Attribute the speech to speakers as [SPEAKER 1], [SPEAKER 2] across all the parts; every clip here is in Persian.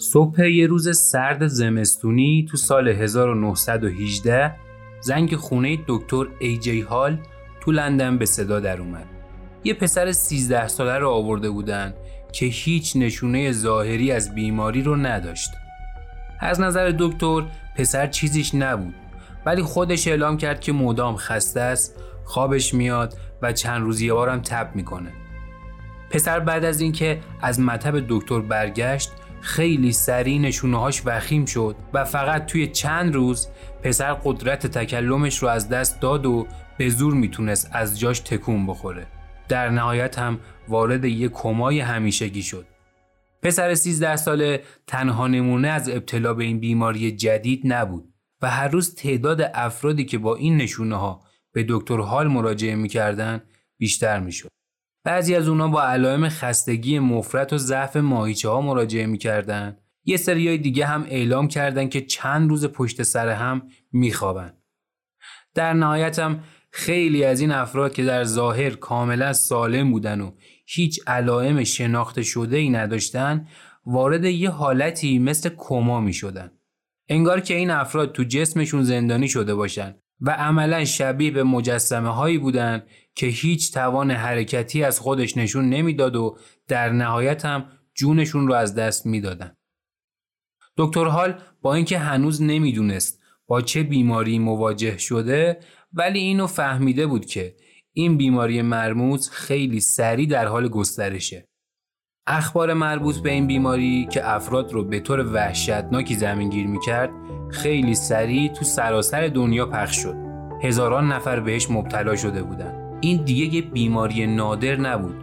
[SPEAKER 1] صبح یه روز سرد زمستونی تو سال 1918 زنگ خونه دکتر ای جی هال تو لندن به صدا در اومد. یه پسر 13 ساله رو آورده بودن که هیچ نشونه ظاهری از بیماری رو نداشت. از نظر دکتر پسر چیزیش نبود ولی خودش اعلام کرد که مدام خسته است خوابش میاد و چند روزی یه بارم تب می‌کنه پسر بعد از اینکه از مطب دکتر برگشت خیلی سریع نشونهاش وخیم شد و فقط توی چند روز پسر قدرت تکلمش رو از دست داد و به زور می‌تونست از جاش تکون بخوره. در نهایت هم وارد یک کمای همیشگی شد. پسر 13 ساله تنها نمونه از ابتلا به این بیماری جدید نبود و هر روز تعداد افرادی که با این نشونه ها به دکتر حال مراجعه می‌کردن بیشتر می‌شد. بعضی از اونا با علائم خستگی مفرط و ضعف ماهیچه ها مراجعه می‌کردن. یه سریای دیگه هم اعلام کردند که چند روز پشت سر هم میخوابن. در نهایت هم خیلی از این افراد که در ظاهر کاملا سالم بودن و هیچ علائم شناخته شده ای نداشتن وارد یه حالتی مثل کما می شدن. انگار که این افراد تو جسمشون زندانی شده باشن و عملا شبیه به مجسمه هایی بودن که هیچ توان حرکتی از خودش نشون نمی‌داد و در نهایت هم جونشون رو از دست می‌دادن. دکتر هال با اینکه هنوز نمی‌دونست با چه بیماری مواجه شده ولی اینو فهمیده بود که این بیماری مرموز خیلی سریع در حال گسترشه. اخبار مربوط به این بیماری که افراد رو به طور وحشتناکی زمینگیر می‌کرد خیلی سریع تو سراسر دنیا پخش شد. هزاران نفر بهش مبتلا شده بودن. این دیگه یه بیماری نادر نبود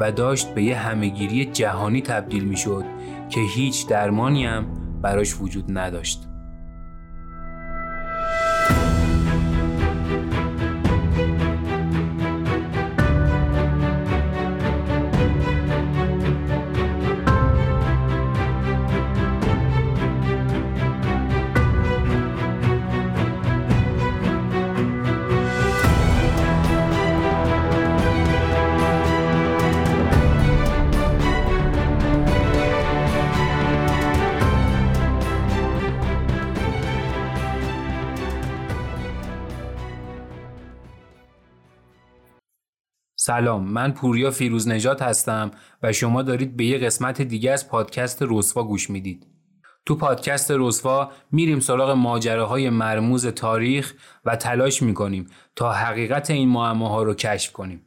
[SPEAKER 1] و داشت به یه همهگیری جهانی تبدیل می‌شد که هیچ درمانی هم براش وجود نداشت. سلام من پوریا فیروز نجات هستم و شما دارید به یه قسمت دیگه از پادکست رسوا گوش می‌دید. تو پادکست رسوا میریم سراغ ماجراهای مرموز تاریخ و تلاش می‌کنیم تا حقیقت این معماها رو کشف کنیم.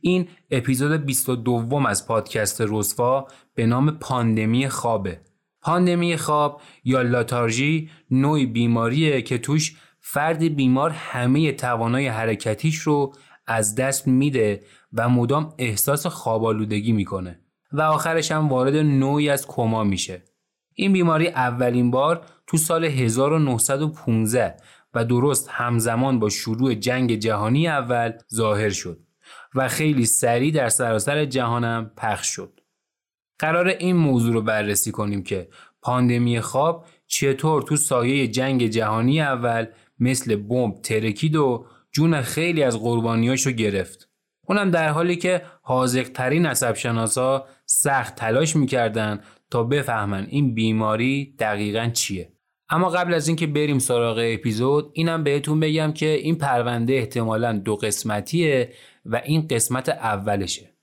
[SPEAKER 1] این اپیزود 22 از پادکست رسوا به نام پاندمی خوابه. پاندمی خواب یا لاتارژی نوعی بیماریه که توش فرد بیمار همه توانای حرکتیش رو از دست میده و مدام احساس خوابالودگی می‌کنه و آخرش هم وارد نوعی از کما میشه. این بیماری اولین بار تو سال 1915 و درست همزمان با شروع جنگ جهانی اول ظاهر شد و خیلی سریع در سراسر جهانم پخش شد. قرار این موضوع رو بررسی کنیم که پاندمی خواب چطور تو سایه جنگ جهانی اول مثل بمب ترکید و جون خیلی از قربانیاشو گرفت. اونم در حالی که حاضق ترین عصب شناسا سخت تلاش می‌کردن تا بفهمن این بیماری دقیقا چیه. اما قبل از اینکه بریم سراغ اپیزود اینم بهتون بگم که این پرونده احتمالا دو قسمتیه و این قسمت اولشه.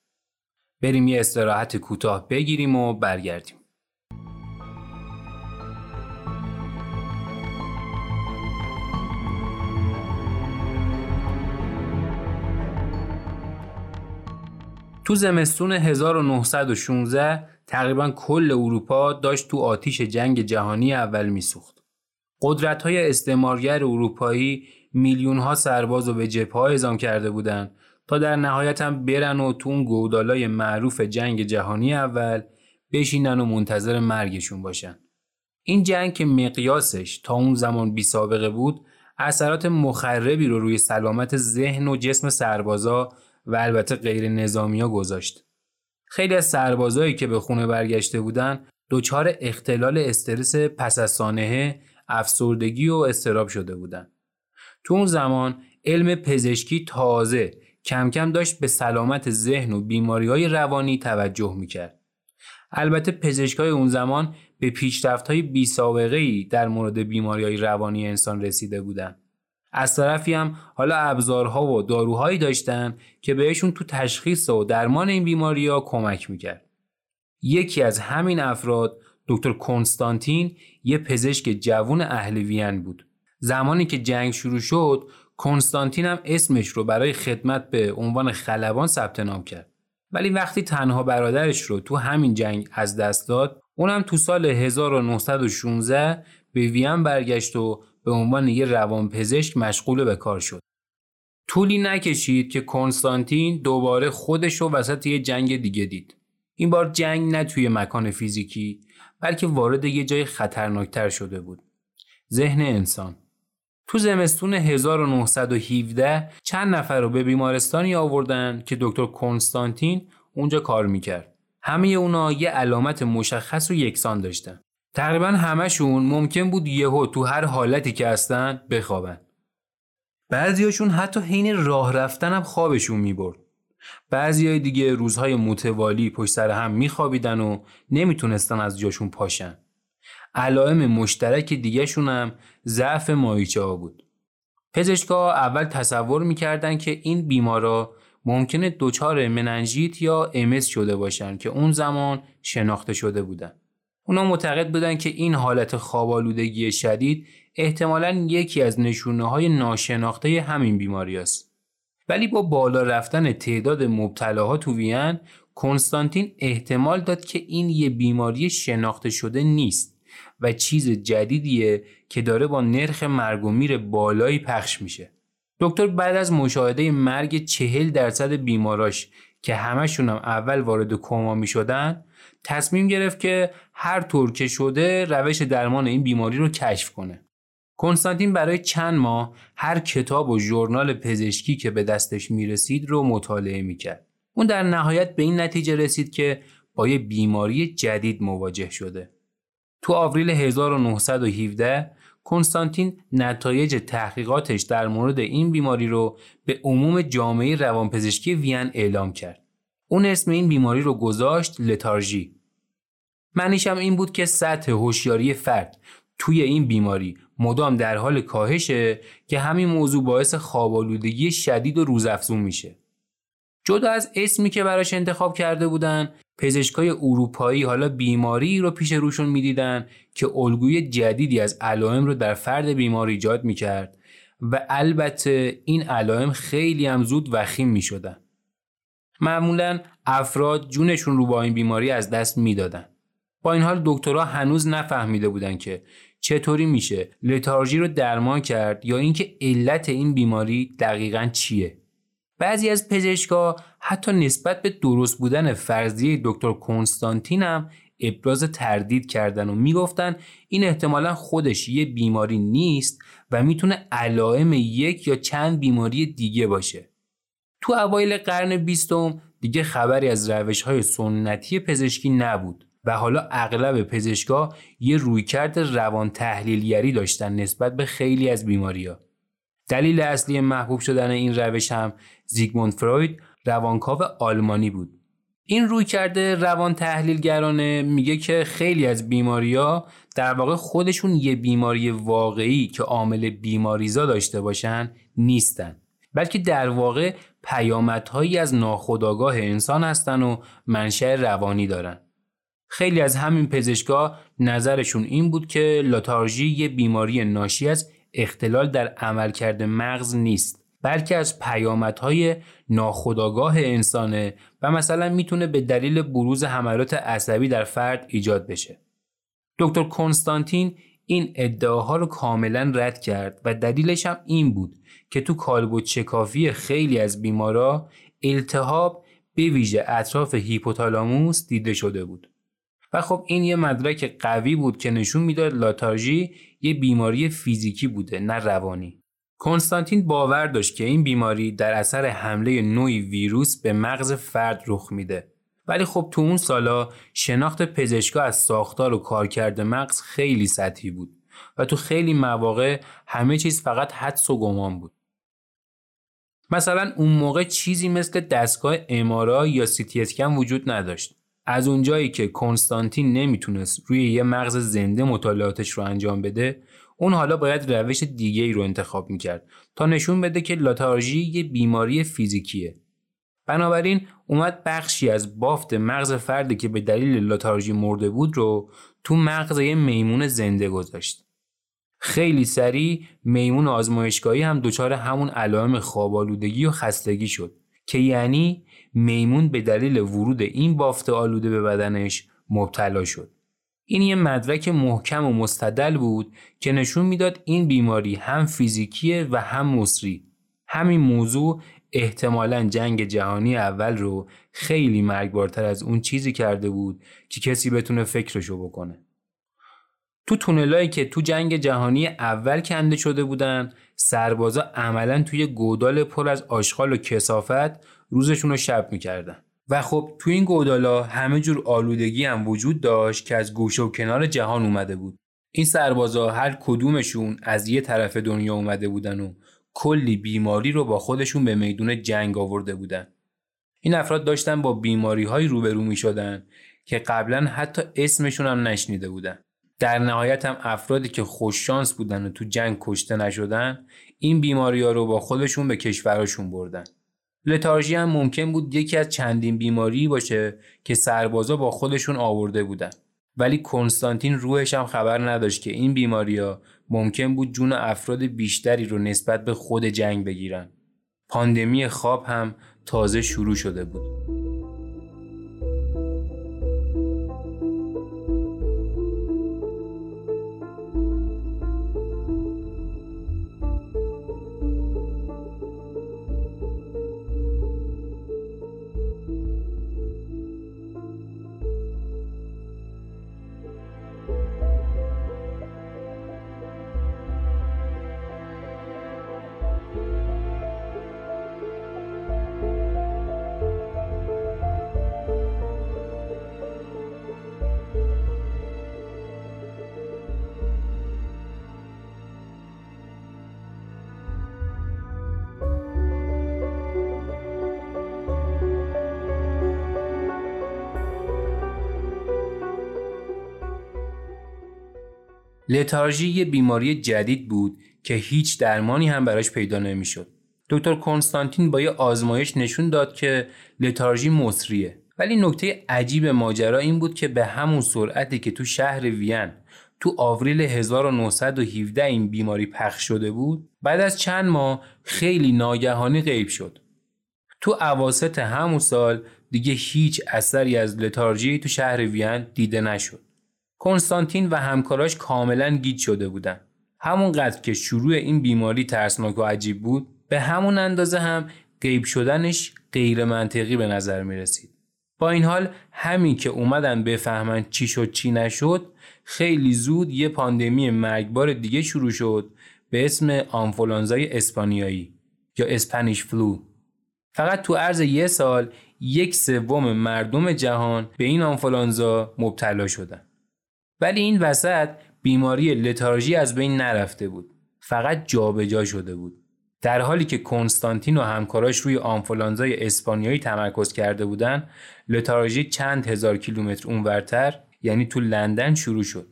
[SPEAKER 1] بریم یه استراحت کوتاه بگیریم و برگردیم. تو زمستون 1916 تقریبا کل اروپا داشت تو آتیش جنگ جهانی اول میسوخت. قدرت های استعمارگر اروپایی میلیون ها سرباز رو به جبهه ها کرده بودند تا در نهایت هم برن و تو اون گودالای معروف جنگ جهانی اول بشینن و منتظر مرگشون باشن. این جنگ که مقیاسش تا اون زمان بی سابقه بود اثرات مخربی رو روی سلامت ذهن و جسم سربازا و البته غیر نظامی ها گذاشت. خیلی از سربازایی که به خونه برگشته بودن دچار اختلال استرس پس از سانحه، افسردگی و استراب شده بودند. تو اون زمان علم پزشکی تازه کم کم داشت به سلامت ذهن و بیماری های روانی توجه می‌کرد. البته پزشکای اون زمان به پیشرفت های بی سابقه ای در مورد بیماری های روانی انسان رسیده بودن. از طرفی هم حالا ابزارها و داروهایی داشتن که بهشون تو تشخیص و درمان این بیماری ها کمک می‌کرد. یکی از همین افراد دکتر کنستانتین یه پزشک جوون اهل وین بود. زمانی که جنگ شروع شد کنستانتین هم اسمش رو برای خدمت به عنوان خلبان ثبت نام کرد. ولی وقتی تنها برادرش رو تو همین جنگ از دست داد اونم تو سال 1916 به وین برگشت و به عنوان یه روانپزشک مشغول به کار شد. طولی نکشید که کنستانتین دوباره خودش رو وسط یه جنگ دیگه دید. این بار جنگ نه توی مکان فیزیکی بلکه وارد یه جای خطرناکتر شده بود. ذهن انسان. تو زمستون 1917 چند نفر رو به بیمارستانی آوردن که دکتر کنستانتین اونجا کار می‌کرد. همه اونا یه علامت مشخص و یکسان داشتن. تقریبا همشون ممکن بود یهو تو هر حالتی که هستن بخوابن. بعضیاشون حتی حین راه رفتن هم خوابشون می‌برد. بعضی های دیگه روزهای متوالی پشت سر هم میخوابیدن و نمی‌تونستن از جاشون پاشن. علائم مشترک دیگهشون هم ضعف مایچه ها بود. پزشکا اول تصور می‌کردن که این بیمارا ممکنه دچار مننژیت یا امس شده باشن که اون زمان شناخته شده بودن. اونا معتقد بودن که این حالت خوابالودگی شدید احتمالا یکی از نشونه های ناشناخته همین بیماری است. ولی با بالا رفتن تعداد مبتلاها تو وین کنستانتین احتمال داد که این یه بیماری شناخته شده نیست و چیز جدیدیه که داره با نرخ مرگ و میر بالایی پخش میشه. دکتر بعد از مشاهده مرگ چهل درصد بیماراش که همشون هم اول وارد کما می شدن تصمیم گرفت که هر طور که شده روش درمان این بیماری رو کشف کنه. کنستانتین برای چند ماه هر کتاب و ژورنال پزشکی که به دستش می رسید رو مطالعه می کرد. اون در نهایت به این نتیجه رسید که با یه بیماری جدید مواجه شده. تو آوریل 1917 کنستانتین نتایج تحقیقاتش در مورد این بیماری رو به عموم جامعه روانپزشکی وین اعلام کرد. اون اسم این بیماری رو گذاشت لتارژی. معنیش هم این بود که سطح هوشیاری فرد توی این بیماری مدام در حال کاهشه که همین موضوع باعث خوابالودگی شدید و روزافزون میشه. جدا از اسمی که براش انتخاب کرده بودن پزشکای اروپایی حالا بیماری رو پیش روشون می‌دیدن که الگوی جدیدی از علائم رو در فرد بیمار ایجاد می‌کرد و البته این علائم خیلی هم زود وخیم می‌شدن. معمولا افراد جونشون رو با این بیماری از دست می‌دادن. با این حال دکترها هنوز نفهمیده بودن که چطوری میشه لتارژی رو درمان کرد یا اینکه علت این بیماری دقیقا چیه. بعضی از پزشکا حتی نسبت به درست بودن فرضیه دکتر کنستانتین هم ابراز تردید کردن و می‌گفتن این احتمالا خودش یه بیماری نیست و می‌تونه علائم یک یا چند بیماری دیگه باشه. تو اوایل قرن بیستم دیگه خبری از روش های سنتی پزشکی نبود و حالا اغلب پزشکا یه رویکرد روان تحلیلگری داشتن نسبت به خیلی از بیماری ها. دلیل اصلی محبوب شدن این روش هم زیگموند فروید روانکاو آلمانی بود. این روی کرده روان تحلیلگرانه میگه که خیلی از بیماری ها در واقع خودشون یه بیماری واقعی که عامل بیماریزا داشته باشن نیستن. بلکه در واقع پیامدهایی از ناخودآگاه انسان هستن و منشأ روانی دارن. خیلی از همین پزشکا نظرشون این بود که لاتارژی یه بیماری ناشی از اختلال در عملکرد مغز نیست بلکه از پیامدهای ناخودآگاه انسانه و مثلا می‌تونه به دلیل بروز حملات عصبی در فرد ایجاد بشه. دکتر کنستانتین این ادعاها رو کاملا رد کرد و دلیلش هم این بود که تو کالبد چکافی خیلی از بیمارا التهاب به ویژه اطراف هیپوتالاموس دیده شده بود. و خب این یه مدرک قوی بود که نشون می‌داد لاتارژی یه بیماری فیزیکی بوده نه روانی. کنستانتین باور داشت که این بیماری در اثر حمله نوعی ویروس به مغز فرد رخ میده. ولی خب تو اون سالا شناخت پزشکا از ساختار و کارکرد مغز خیلی سطحی بود و تو خیلی مواقع همه چیز فقط حدس و گمان بود. مثلا اون موقع چیزی مثل دستگاه امارا یا سی تی وجود نداشت. از اونجایی که کنستانتین نمی‌تونست روی یه مغز زنده مطالعاتش رو انجام بده اون حالا باید روش دیگه ای رو انتخاب می‌کرد تا نشون بده که لاتارژی یه بیماری فیزیکیه. بنابراین اومد بخشی از بافت مغز فردی که به دلیل لاتارژی مرده بود رو تو مغز یه میمون زنده گذاشت. خیلی سریع میمون آزمایشگاهی هم دچار همون علائم خوابالودگی و خستگی شد. که یعنی میمون به دلیل ورود این بافت آلوده به بدنش مبتلا شد. این یه مدرک محکم و مستدل بود که نشون می‌داد این بیماری هم فیزیکیه و هم مصری. همین موضوع احتمالا جنگ جهانی اول رو خیلی مرگبارتر از اون چیزی کرده بود که کسی بتونه فکرشو بکنه. تو تونلایی که تو جنگ جهانی اول کنده شده بودن سربازا عملا توی گودال پر از آشغال و کسافت روزشون رو شب می‌کردن. و خب تو این گودالا همه جور آلودگی هم وجود داشت که از گوشه و کنار جهان اومده بود. این سربازا هر کدومشون از یه طرف دنیا اومده بودن و کلی بیماری رو با خودشون به میدون جنگ آورده بودن. این افراد داشتن با بیماری های روبرو می شدن که قبلا حتی اسمشون هم نشنیده بودن. در نهایت هم افرادی که خوششانس بودن و تو جنگ کشته نشدن این بیماری ها رو با خودشون به کشوراشون بردن. لتارژی هم ممکن بود یکی از چندین بیماری باشه که سربازا با خودشون آورده بودن. ولی کنستانتین روحش هم خبر نداشت که این بیماری ها ممکن بود جون افراد بیشتری رو نسبت به خود جنگ بگیرن. پاندمی خواب هم تازه شروع شده بود. لتارژی یه بیماری جدید بود که هیچ درمانی هم براش پیدا نمی‌شد. دکتر کنستانتین با یه آزمایش نشون داد که لتارژی مصریه. ولی نکته عجیب ماجرا این بود که به همون سرعتی که تو شهر وین تو آوریل 1917 این بیماری پخش شده بود بعد از چند ماه خیلی ناگهانی غیب شد. تو عواست همون سال دیگه هیچ اثری از لتارژی تو شهر وین دیده نشد. کنستانتین و همکاراش کاملا گیج شده بودن. همونقدر که شروع این بیماری ترسناک و عجیب بود به همون اندازه هم غیب شدنش غیر منطقی به نظر می رسید. با این حال همین که اومدن بفهمن چی شد چی نشد خیلی زود یه پاندمی مرگبار دیگه شروع شد به اسم آنفولانزای اسپانیایی یا Spanish flu فقط تو عرض یه سال یک سوم مردم جهان به این آنفولانزا مبتلا شدن ولی این وسط بیماری لتارژی از بین نرفته بود. فقط جابجا جا شده بود. در حالی که کنستانتین و همکاراش روی آنفولانزای اسپانیایی تمرکز کرده بودن لتارژی چند هزار کیلومتر اونورتر یعنی تو لندن شروع شد.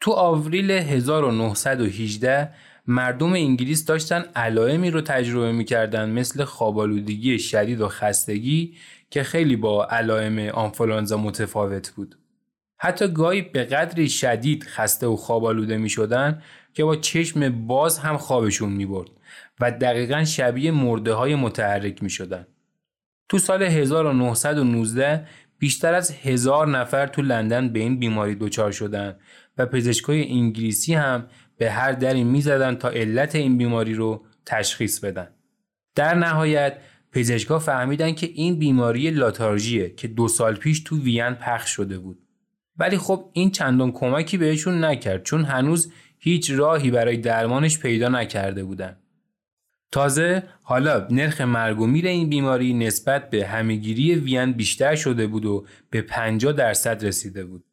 [SPEAKER 1] تو آوریل 1918 مردم انگلیس داشتن علائمی رو تجربه می‌کردن مثل خوابالودگی شدید و خستگی که خیلی با علائم آنفولانزا متفاوت بود. حتی گاهی به قدری شدید خسته و خواب آلوده می شدن که با چشم باز هم خوابشون می برد و دقیقا شبیه مرده های متحرک می شدن. تو سال 1919 بیشتر از هزار نفر تو لندن به این بیماری دچار شدن و پزشکای انگلیسی هم به هر دری می زدن تا علت این بیماری رو تشخیص بدن. در نهایت پزشکا فهمیدن که این بیماری لاتارژیه که دو سال پیش تو وین پخش شده بود. ولی خب این چندان کمکی بهشون نکرد چون هنوز هیچ راهی برای درمانش پیدا نکرده بودن. تازه حالا نرخ مرگ و میر این بیماری نسبت به همهگیری وین بیشتر شده بود و به 50 درصد رسیده بود.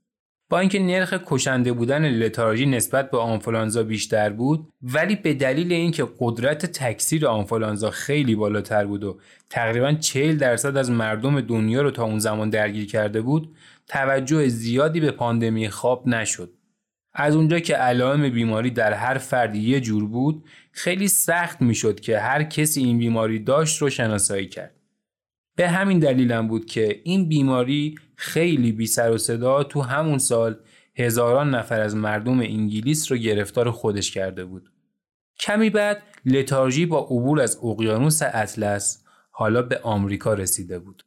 [SPEAKER 1] با اینکه نرخ کشنده بودن لتارژی نسبت به آنفولانزا بیشتر بود ولی به دلیل اینکه قدرت تکثیر آنفولانزا خیلی بالاتر بود و تقریبا 40 درصد از مردم دنیا رو تا اون زمان درگیر کرده بود توجه زیادی به پاندمی خواب نشد از اونجا که علائم بیماری در هر فرد یه جور بود خیلی سخت می‌شد که هر کسی این بیماری داشت رو شناسایی کرد به همین دلیلم بود که این بیماری خیلی بی سر و صدا تو همون سال هزاران نفر از مردم انگلیس رو گرفتار خودش کرده بود. کمی بعد لتارژی با عبور از اقیانوس اطلس حالا به آمریکا رسیده بود.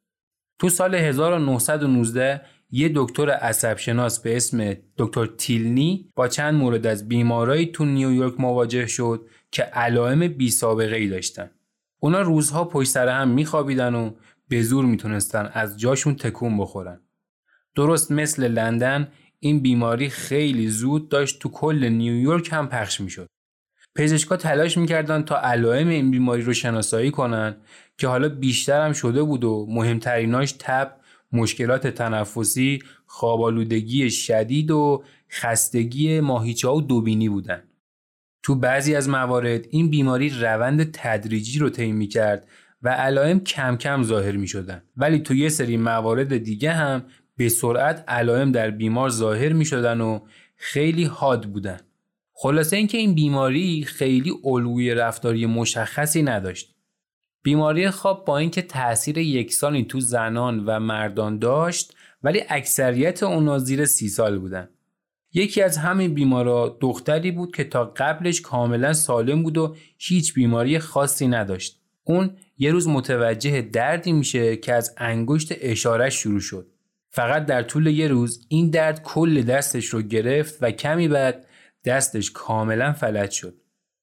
[SPEAKER 1] تو سال 1919 یه دکتر عصب شناس به اسم دکتر تیلنی با چند مورد از بیمارایی تو نیویورک مواجه شد که علائم بی سابقه ای داشتن. اونا روزها پشت سر هم میخوابیدن و به زور می‌تونستن از جاشون تکون بخورن. درست مثل لندن این بیماری خیلی زود داشت تو کل نیویورک هم پخش می‌شد. پزشکا تلاش می‌کردن تا علائم این بیماری رو شناسایی کنن که حالا بیشتر هم شده بود و مهمتریناش تب، مشکلات تنفسی، خوابالودگی شدید و خستگی ماهیچه و دوبینی بودن. تو بعضی از موارد این بیماری روند تدریجی رو طی می‌کرد و علائم کم کم ظاهر می شدن. ولی تو یه سری موارد دیگه هم به سرعت علائم در بیمار ظاهر می شدن و خیلی حاد بودن. خلاصه اینکه این بیماری خیلی الگوی رفتاری مشخصی نداشت. بیماری خواب با اینکه تاثیر یکسانی تو زنان و مردان داشت ولی اکثریت اونا زیر سی سال بودن. یکی از همین بیمارا دختری بود که تا قبلش کاملا سالم بود و هیچ بیماری خاصی نداشت. اون یه روز متوجه دردی میشه که از انگشت اشارش شروع شد. فقط در طول یه روز این درد کل دستش رو گرفت و کمی بعد دستش کاملا فلج شد.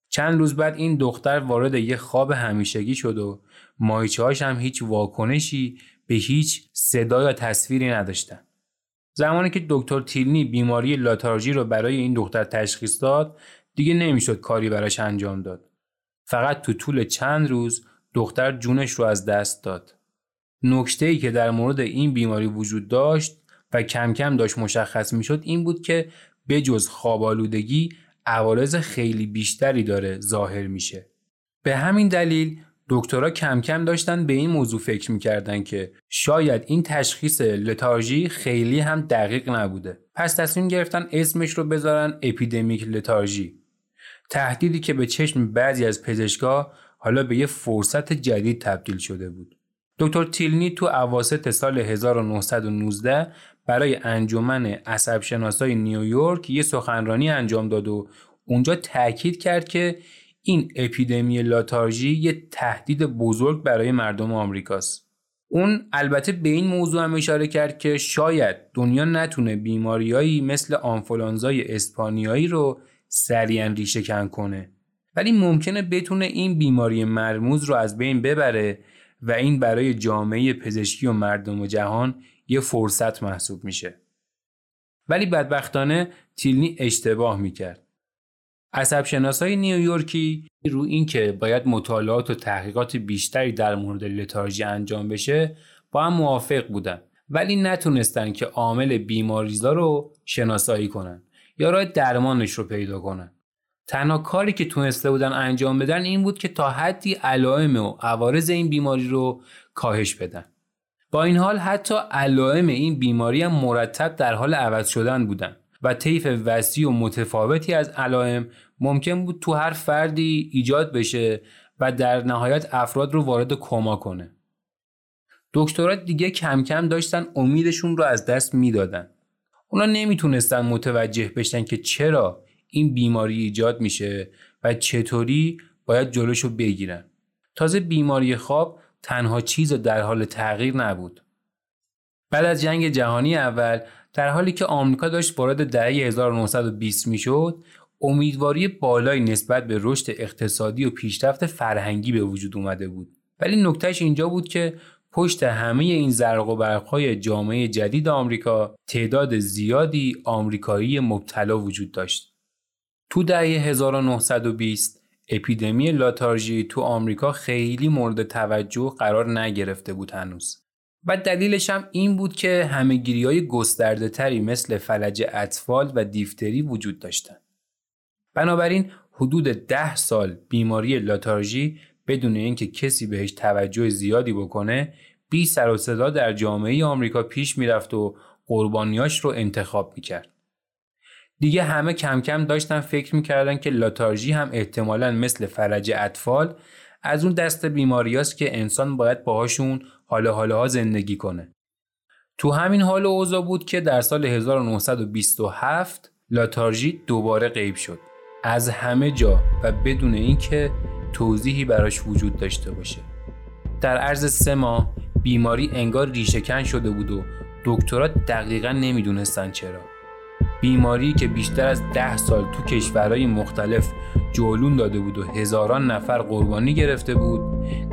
[SPEAKER 1] چند روز بعد این دختر وارد یه خواب همیشگی شد و مایچه هم هیچ واکنشی به هیچ صدا یا تصویری نداشتن. زمانی که دکتر تیلنی بیماری لاتارژی رو برای این دختر تشخیص داد دیگه نمی‌شد کاری براش انجام داد. فقط تو طول چند روز دختر جونش رو از دست داد. نکته ای که در مورد این بیماری وجود داشت و کم کم داشت مشخص می‌شد این بود که بجز خوابالودگی عوارض خیلی بیشتری داره ظاهر میشه. به همین دلیل دکترها کم کم داشتن به این موضوع فکر می‌کردن که شاید این تشخیص لتارژی خیلی هم دقیق نبوده. پس تصمیم گرفتن اسمش رو بذارن اپیدمیک لتارژی. تهدیدی که به چشم بعضی از پزشکا حالا به یه فرصت جدید تبدیل شده بود. دکتر تیلنی تو اواسط سال 1919 برای انجمن عصب شناسای نیویورک یه سخنرانی انجام داد و اونجا تاکید کرد که این اپیدمی لاتارژی یه تهدید بزرگ برای مردم آمریکاست. اون البته به این موضوع هم اشاره کرد که شاید دنیا نتونه بیماریایی مثل آنفولانزای اسپانیایی رو سریعا ریشه کن کنه ولی ممکنه بتونه این بیماری مرموز رو از بین ببره و این برای جامعه پزشکی و مردم و جهان یه فرصت محسوب میشه. ولی بدبختانه تیلنی اشتباه می‌کرد. عصب شناسای نیویورکی رو این که باید مطالعات و تحقیقات بیشتری در مورد لتارژی انجام بشه با هم موافق بودن ولی نتونستن که عامل بیماریزا رو شناسایی کنن یا راه درمانش رو پیدا کنن. تنها کاری که تونسته بودن انجام بدن این بود که تا حدی علائم و عوارض این بیماری رو کاهش بدن. با این حال حتی علائم این بیماری هم مرتب در حال عوض شدن بودن و طیف وسیع و متفاوتی از علائم ممکن بود تو هر فردی ایجاد بشه و در نهایت افراد رو وارد کما کنه. دکترات دیگه کم کم داشتن امیدشون رو از دست می‌دادن. اونا نمی‌تونستن متوجه بشن که چرا این بیماری ایجاد میشه و چطوری باید جلوشو بگیرن. تازه بیماری خواب تنها چیز در حال تغییر نبود. بعد از جنگ جهانی اول در حالی که آمریکا داشت وارد دهه 1920 می‌شد امیدواری بالایی نسبت به رشد اقتصادی و پیشرفت فرهنگی به وجود اومده بود ولی نکتهش اینجا بود که پشت همه این زرق و برقهای جامعه جدید آمریکا تعداد زیادی آمریکایی مبتلا وجود داشت. تو دهه 1920 اپیدمی لاتارژی تو آمریکا خیلی مورد توجه قرار نگرفته بود هنوز. و دلیلش هم این بود که همهگیری های گسترده تری مثل فلج اطفال و دیفتری وجود داشتند. بنابراین حدود ده سال بیماری لاتارژی بدون اینکه کسی بهش توجه زیادی بکنه بی سر و صدا در جامعه آمریکا پیش می‌رفت و قربانیاش رو انتخاب می‌کرد. دیگه همه کم کم داشتن فکر می‌کردن که لاتارژی هم احتمالا مثل فرج اطفال از اون دست بیماریاست که انسان باید باهاشون حالا حالا زندگی کنه. تو همین حال و اوضاع بود که در سال 1927 لاتارژی دوباره غیب شد. از همه جا و بدون اینکه توضیحی براش وجود داشته باشه. در عرض سه ماه بیماری انگار ریشهکن شده بود و دکترها دقیقا نمی‌دونستن چرا. بیماری که بیشتر از ده سال تو کشورهای مختلف جولون داده بود و هزاران نفر قربانی گرفته بود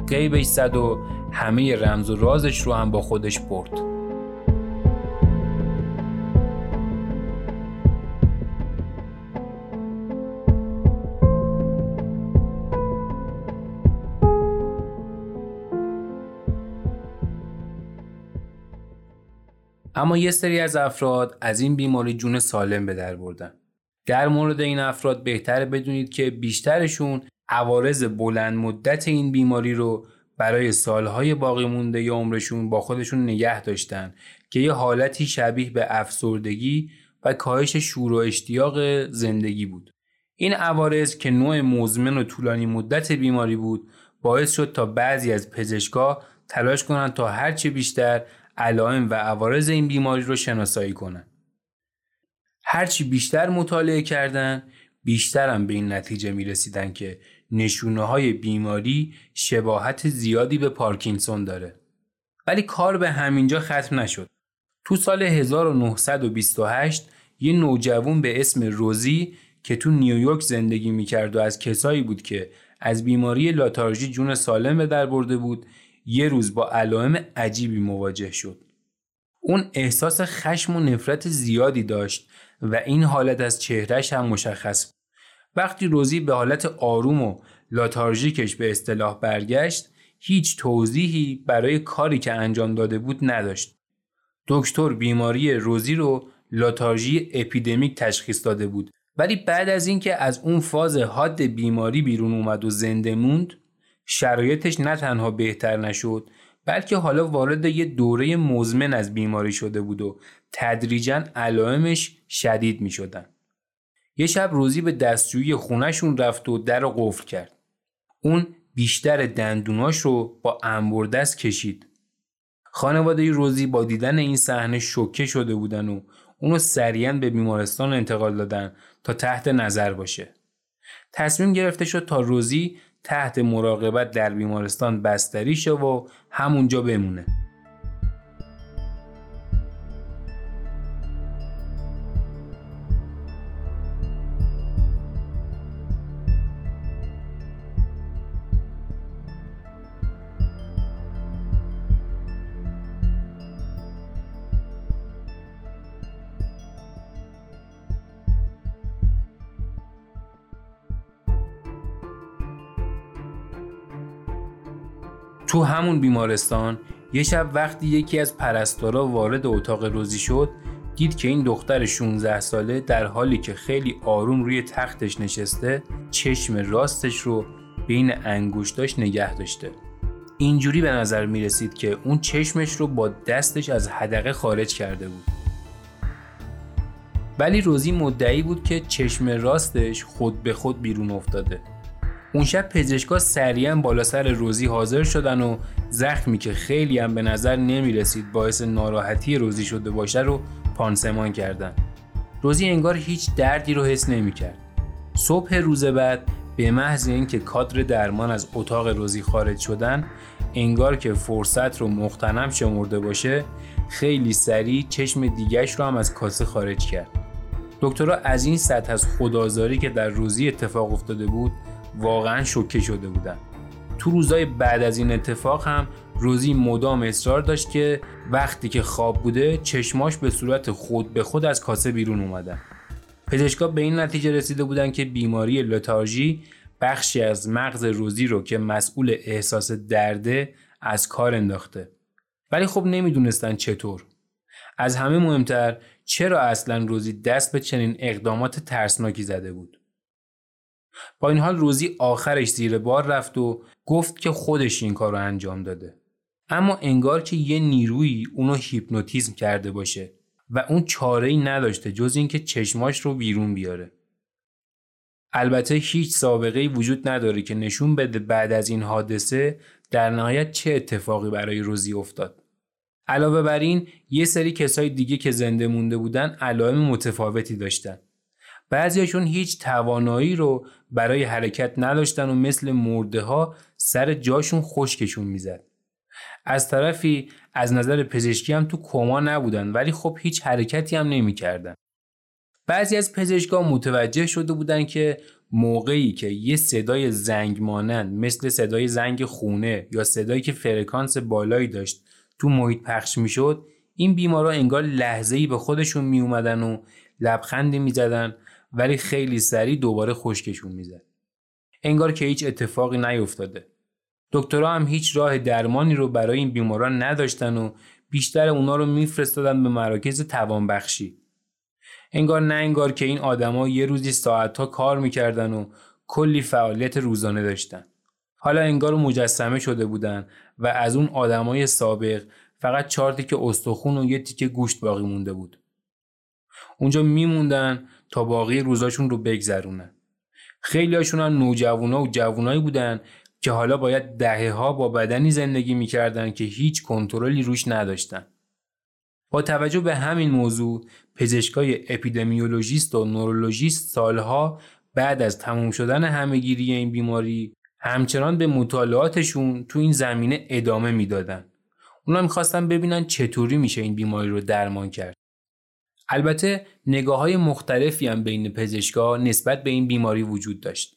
[SPEAKER 1] قیبش زد و همه رمز و رازش رو هم با خودش برد. اما یه سری از افراد از این بیماری جون سالم به در بردن. در مورد این افراد بهتر بدونید که بیشترشون عوارض بلند مدت این بیماری رو برای سالهای باقی مونده یا عمرشون با خودشون نگه داشتن که یه حالتی شبیه به افسردگی و کاهش شور و اشتیاق زندگی بود. این عوارض که نوع مزمن و طولانی مدت بیماری بود باعث شد تا بعضی از پزشکا تلاش کنند تا هرچه بیشتر علائم و عوارض این بیماری رو شناسایی کنند. هرچی بیشتر مطالعه کردن بیشتر هم به این نتیجه می رسیدن که نشونه های بیماری شباهت زیادی به پارکینسون داره. ولی کار به همینجا ختم نشد. تو سال 1928 یه نوجوان به اسم روزی که تو نیویورک زندگی می‌کرد و از کسایی بود که از بیماری لاتارژی جون سالم به در برده بود یه روز با علائم عجیبی مواجه شد. اون احساس خشم و نفرت زیادی داشت و این حالت از چهرهش هم مشخص بود. وقتی روزی به حالت آروم و لاتارژیکش به اصطلاح برگشت هیچ توضیحی برای کاری که انجام داده بود نداشت. دکتر بیماری روزی رو لاتارژی اپیدمیک تشخیص داده بود ولی بعد از اینکه از اون فاز حاد بیماری بیرون اومد و زنده موند شرایطش نه تنها بهتر نشد بلکه حالا وارد یه دوره مزمن از بیماری شده بود و تدریجا علائمش شدید می شدن. یه شب روزی به دستجویی خونهشون رفت و در قفل کرد. اون بیشتر دندوناش رو با انبردست کشید. خانواده روزی با دیدن این صحنه شوکه شده بودن و اونو سریعا به بیمارستان انتقال دادن تا تحت نظر باشه. تصمیم گرفته شد تا روزی تحت مراقبت در بیمارستان بستری شد و همونجا بمونه. تو همون بیمارستان یه شب وقتی یکی از پرستارا وارد اتاق روزی شد دید که این دختر 16 ساله در حالی که خیلی آروم روی تختش نشسته چشم راستش رو بین انگشتاش نگه داشته. اینجوری به نظر می رسید که اون چشمش رو با دستش از حدقه خارج کرده بود. ولی روزی مدعی بود که چشم راستش خود به خود بیرون افتاده. اون شب پزشکا سریعا بالا سر روزی حاضر شدن و زخمی که خیلی هم به نظر نمی رسید باعث ناراحتی روزی شده باشه رو پانسمان کردن. روزی انگار هیچ دردی رو حس نمی کرد. صبح روز بعد به محض اینکه کادر درمان از اتاق روزی خارج شدن انگار که فرصت رو مختنم شمرده باشه خیلی سریع چشم دیگش رو هم از کاسه خارج کرد. دکترها از این سطح از خدازاری که در روزی اتفاق افتاده بود واقعا شوکه شده بودن. تو روزای بعد از این اتفاق هم روزی مدام اصرار داشت که وقتی که خواب بوده چشماش به صورت خود به خود از کاسه بیرون اومدن پزشکا به این نتیجه رسیده بودن که بیماری لتارژی بخشی از مغز روزی رو که مسئول احساس درده از کار انداخته. ولی خب نمی‌دونستن چطور. از همه مهمتر چرا اصلا روزی دست به چنین اقدامات ترسناکی زده بود؟ با این حال روزی آخرش زیر بار رفت و گفت که خودش این کار رو انجام داده. اما انگار که یه نیرویی اونو هیپنوتیزم کرده باشه و اون چاره ای نداشته جز اینکه چشماش رو بیرون بیاره. البته هیچ سابقه وجود نداره که نشون بده بعد از این حادثه در نهایت چه اتفاقی برای روزی افتاد. علاوه بر این یه سری کسای دیگه که زنده مونده بودن علائم متفاوتی داشتن. بعضیشون هیچ توانایی رو برای حرکت نداشتن و مثل مرده ها سر جاشون خشکشون می‌زد. از طرفی از نظر پزشکی هم تو کما نبودن ولی خب هیچ حرکتی هم نمی‌کردن. بعضی از پزشکا متوجه شده بودن که موقعی که یه صدای زنگ مانند مثل صدای زنگ خونه یا صدایی که فرکانس بالایی داشت تو محیط پخش می‌شد این بیمارا انگار لحظه ای به خودشون می اومدن و لبخندی می‌زدن ولی خیلی سریع دوباره خشکشون می‌زد. انگار که هیچ اتفاقی نیفتاده. دکترها هم هیچ راه درمانی رو برای این بیماران نداشتن و بیشتر اونا رو میفرستادن به مراکز توانبخشی. انگار نه انگار که این آدما یه روزی ساعتها کار می‌کردن و کلی فعالیت روزانه داشتن. حالا انگار مجسمه شده بودن و از اون آدمای سابق فقط چهار تیکه استخون و یه تیکه گوشت باقی مونده بود. اونجا میموندن تا باقی روزاشون رو بگذرونن. خیلی هاشون هم نوجوانا و جوونایی بودن که حالا باید دهه ها با بدنی زندگی می‌کردن که هیچ کنترلی روش نداشتن. با توجه به همین موضوع پزشکای اپیدمیولوژیست و نورولوژیست سالها بعد از تموم شدن همهگیری این بیماری همچنان به مطالعاتشون تو این زمینه ادامه می‌دادن. اونا می‌خواستن ببینن چطوری میشه این بیماری رو درمان کرد. البته نگاه های مختلفی هم بین پزشکا نسبت به این بیماری وجود داشت.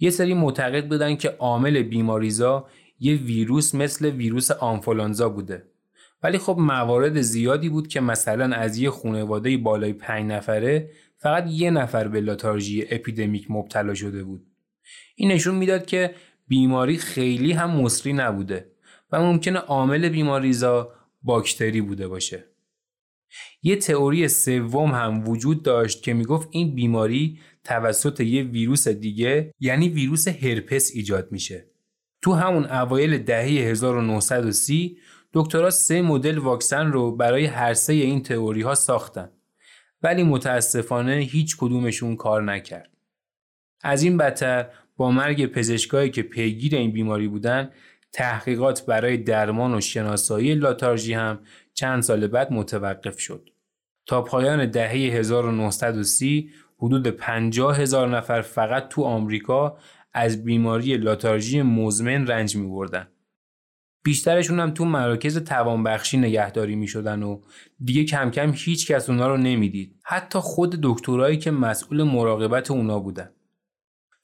[SPEAKER 1] یه سری معتقد بودن که عامل بیماریزا یه ویروس مثل ویروس آنفولانزا بوده. ولی خب موارد زیادی بود که مثلا از یه خانواده بالای پنج نفره فقط یه نفر به لاتارژی اپیدمیک مبتلا شده بود. این نشون می‌داد که بیماری خیلی هم مصری نبوده و ممکنه عامل بیماریزا باکتری بوده باشه. یه تئوری سوم هم وجود داشت که می‌گفت این بیماری توسط یه ویروس دیگه یعنی ویروس هرپس ایجاد میشه. تو همون اوایل دهه 1930 دکترها سه مدل واکسن رو برای هر سه این تئوری ها ساختن ولی متاسفانه هیچ کدومشون کار نکرد. از این بدتر با مرگ پزشکایی که پیگیر این بیماری بودن تحقیقات برای درمان و شناسایی لاتارژی هم چند سال بعد متوقف شد. تا پایان دهه 1930 حدود 50 هزار نفر فقط تو آمریکا از بیماری لاتارژی مزمن رنج می بردن. بیشترشون هم تو مراکز توانبخشی نگهداری می شدن و دیگه کم کم هیچ کس اونا رو نمی‌دید. حتی خود دکترایی که مسئول مراقبت اونا بودن.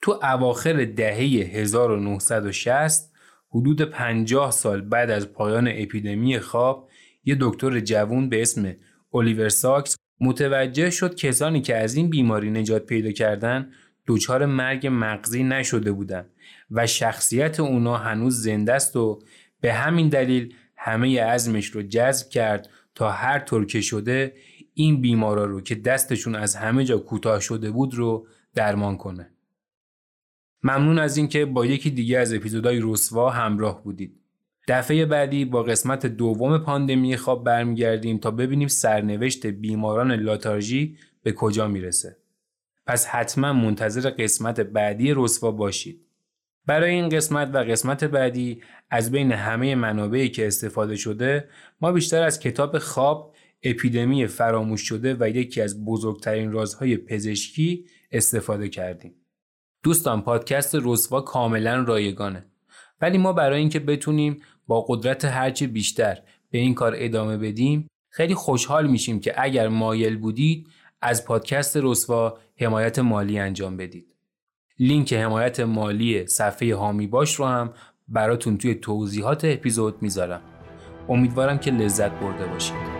[SPEAKER 1] تو اواخر دهه 1960 حدود 50 سال بعد از پایان اپیدمی خواب یه دکتر جوون به اسم الیور ساکس متوجه شد کسانی که از این بیماری نجات پیدا کردن دچار مرگ مغزی نشده بودند و شخصیت اونا هنوز زنده است و به همین دلیل همه عزمش رو جذب کرد تا هر طور که شده این بیمارا رو که دستشون از همه جا کوتاه شده بود رو درمان کنه. ممنون از اینکه با یکی دیگه از اپیزودهای رسوا همراه بودید. دفعه بعدی با قسمت دوم پاندمی خواب برمیگردیم تا ببینیم سرنوشت بیماران لاتارژی به کجا می‌رسه. پس حتما منتظر قسمت بعدی رسوا باشید. برای این قسمت و قسمت بعدی از بین همه منابعی که استفاده شده ما بیشتر از کتاب خواب اپیدمی فراموش شده و یکی از بزرگترین رازهای پزشکی استفاده کردیم. دوستان پادکست رسوا کاملا رایگانه ولی ما برای اینکه بتونیم با قدرت هرچی بیشتر به این کار ادامه بدیم خیلی خوشحال میشیم که اگر مایل بودید از پادکست رسوا حمایت مالی انجام بدید. لینک حمایت مالی صفحه هامی باش رو هم براتون توی توضیحات اپیزود می‌ذارم. امیدوارم که لذت برده باشید.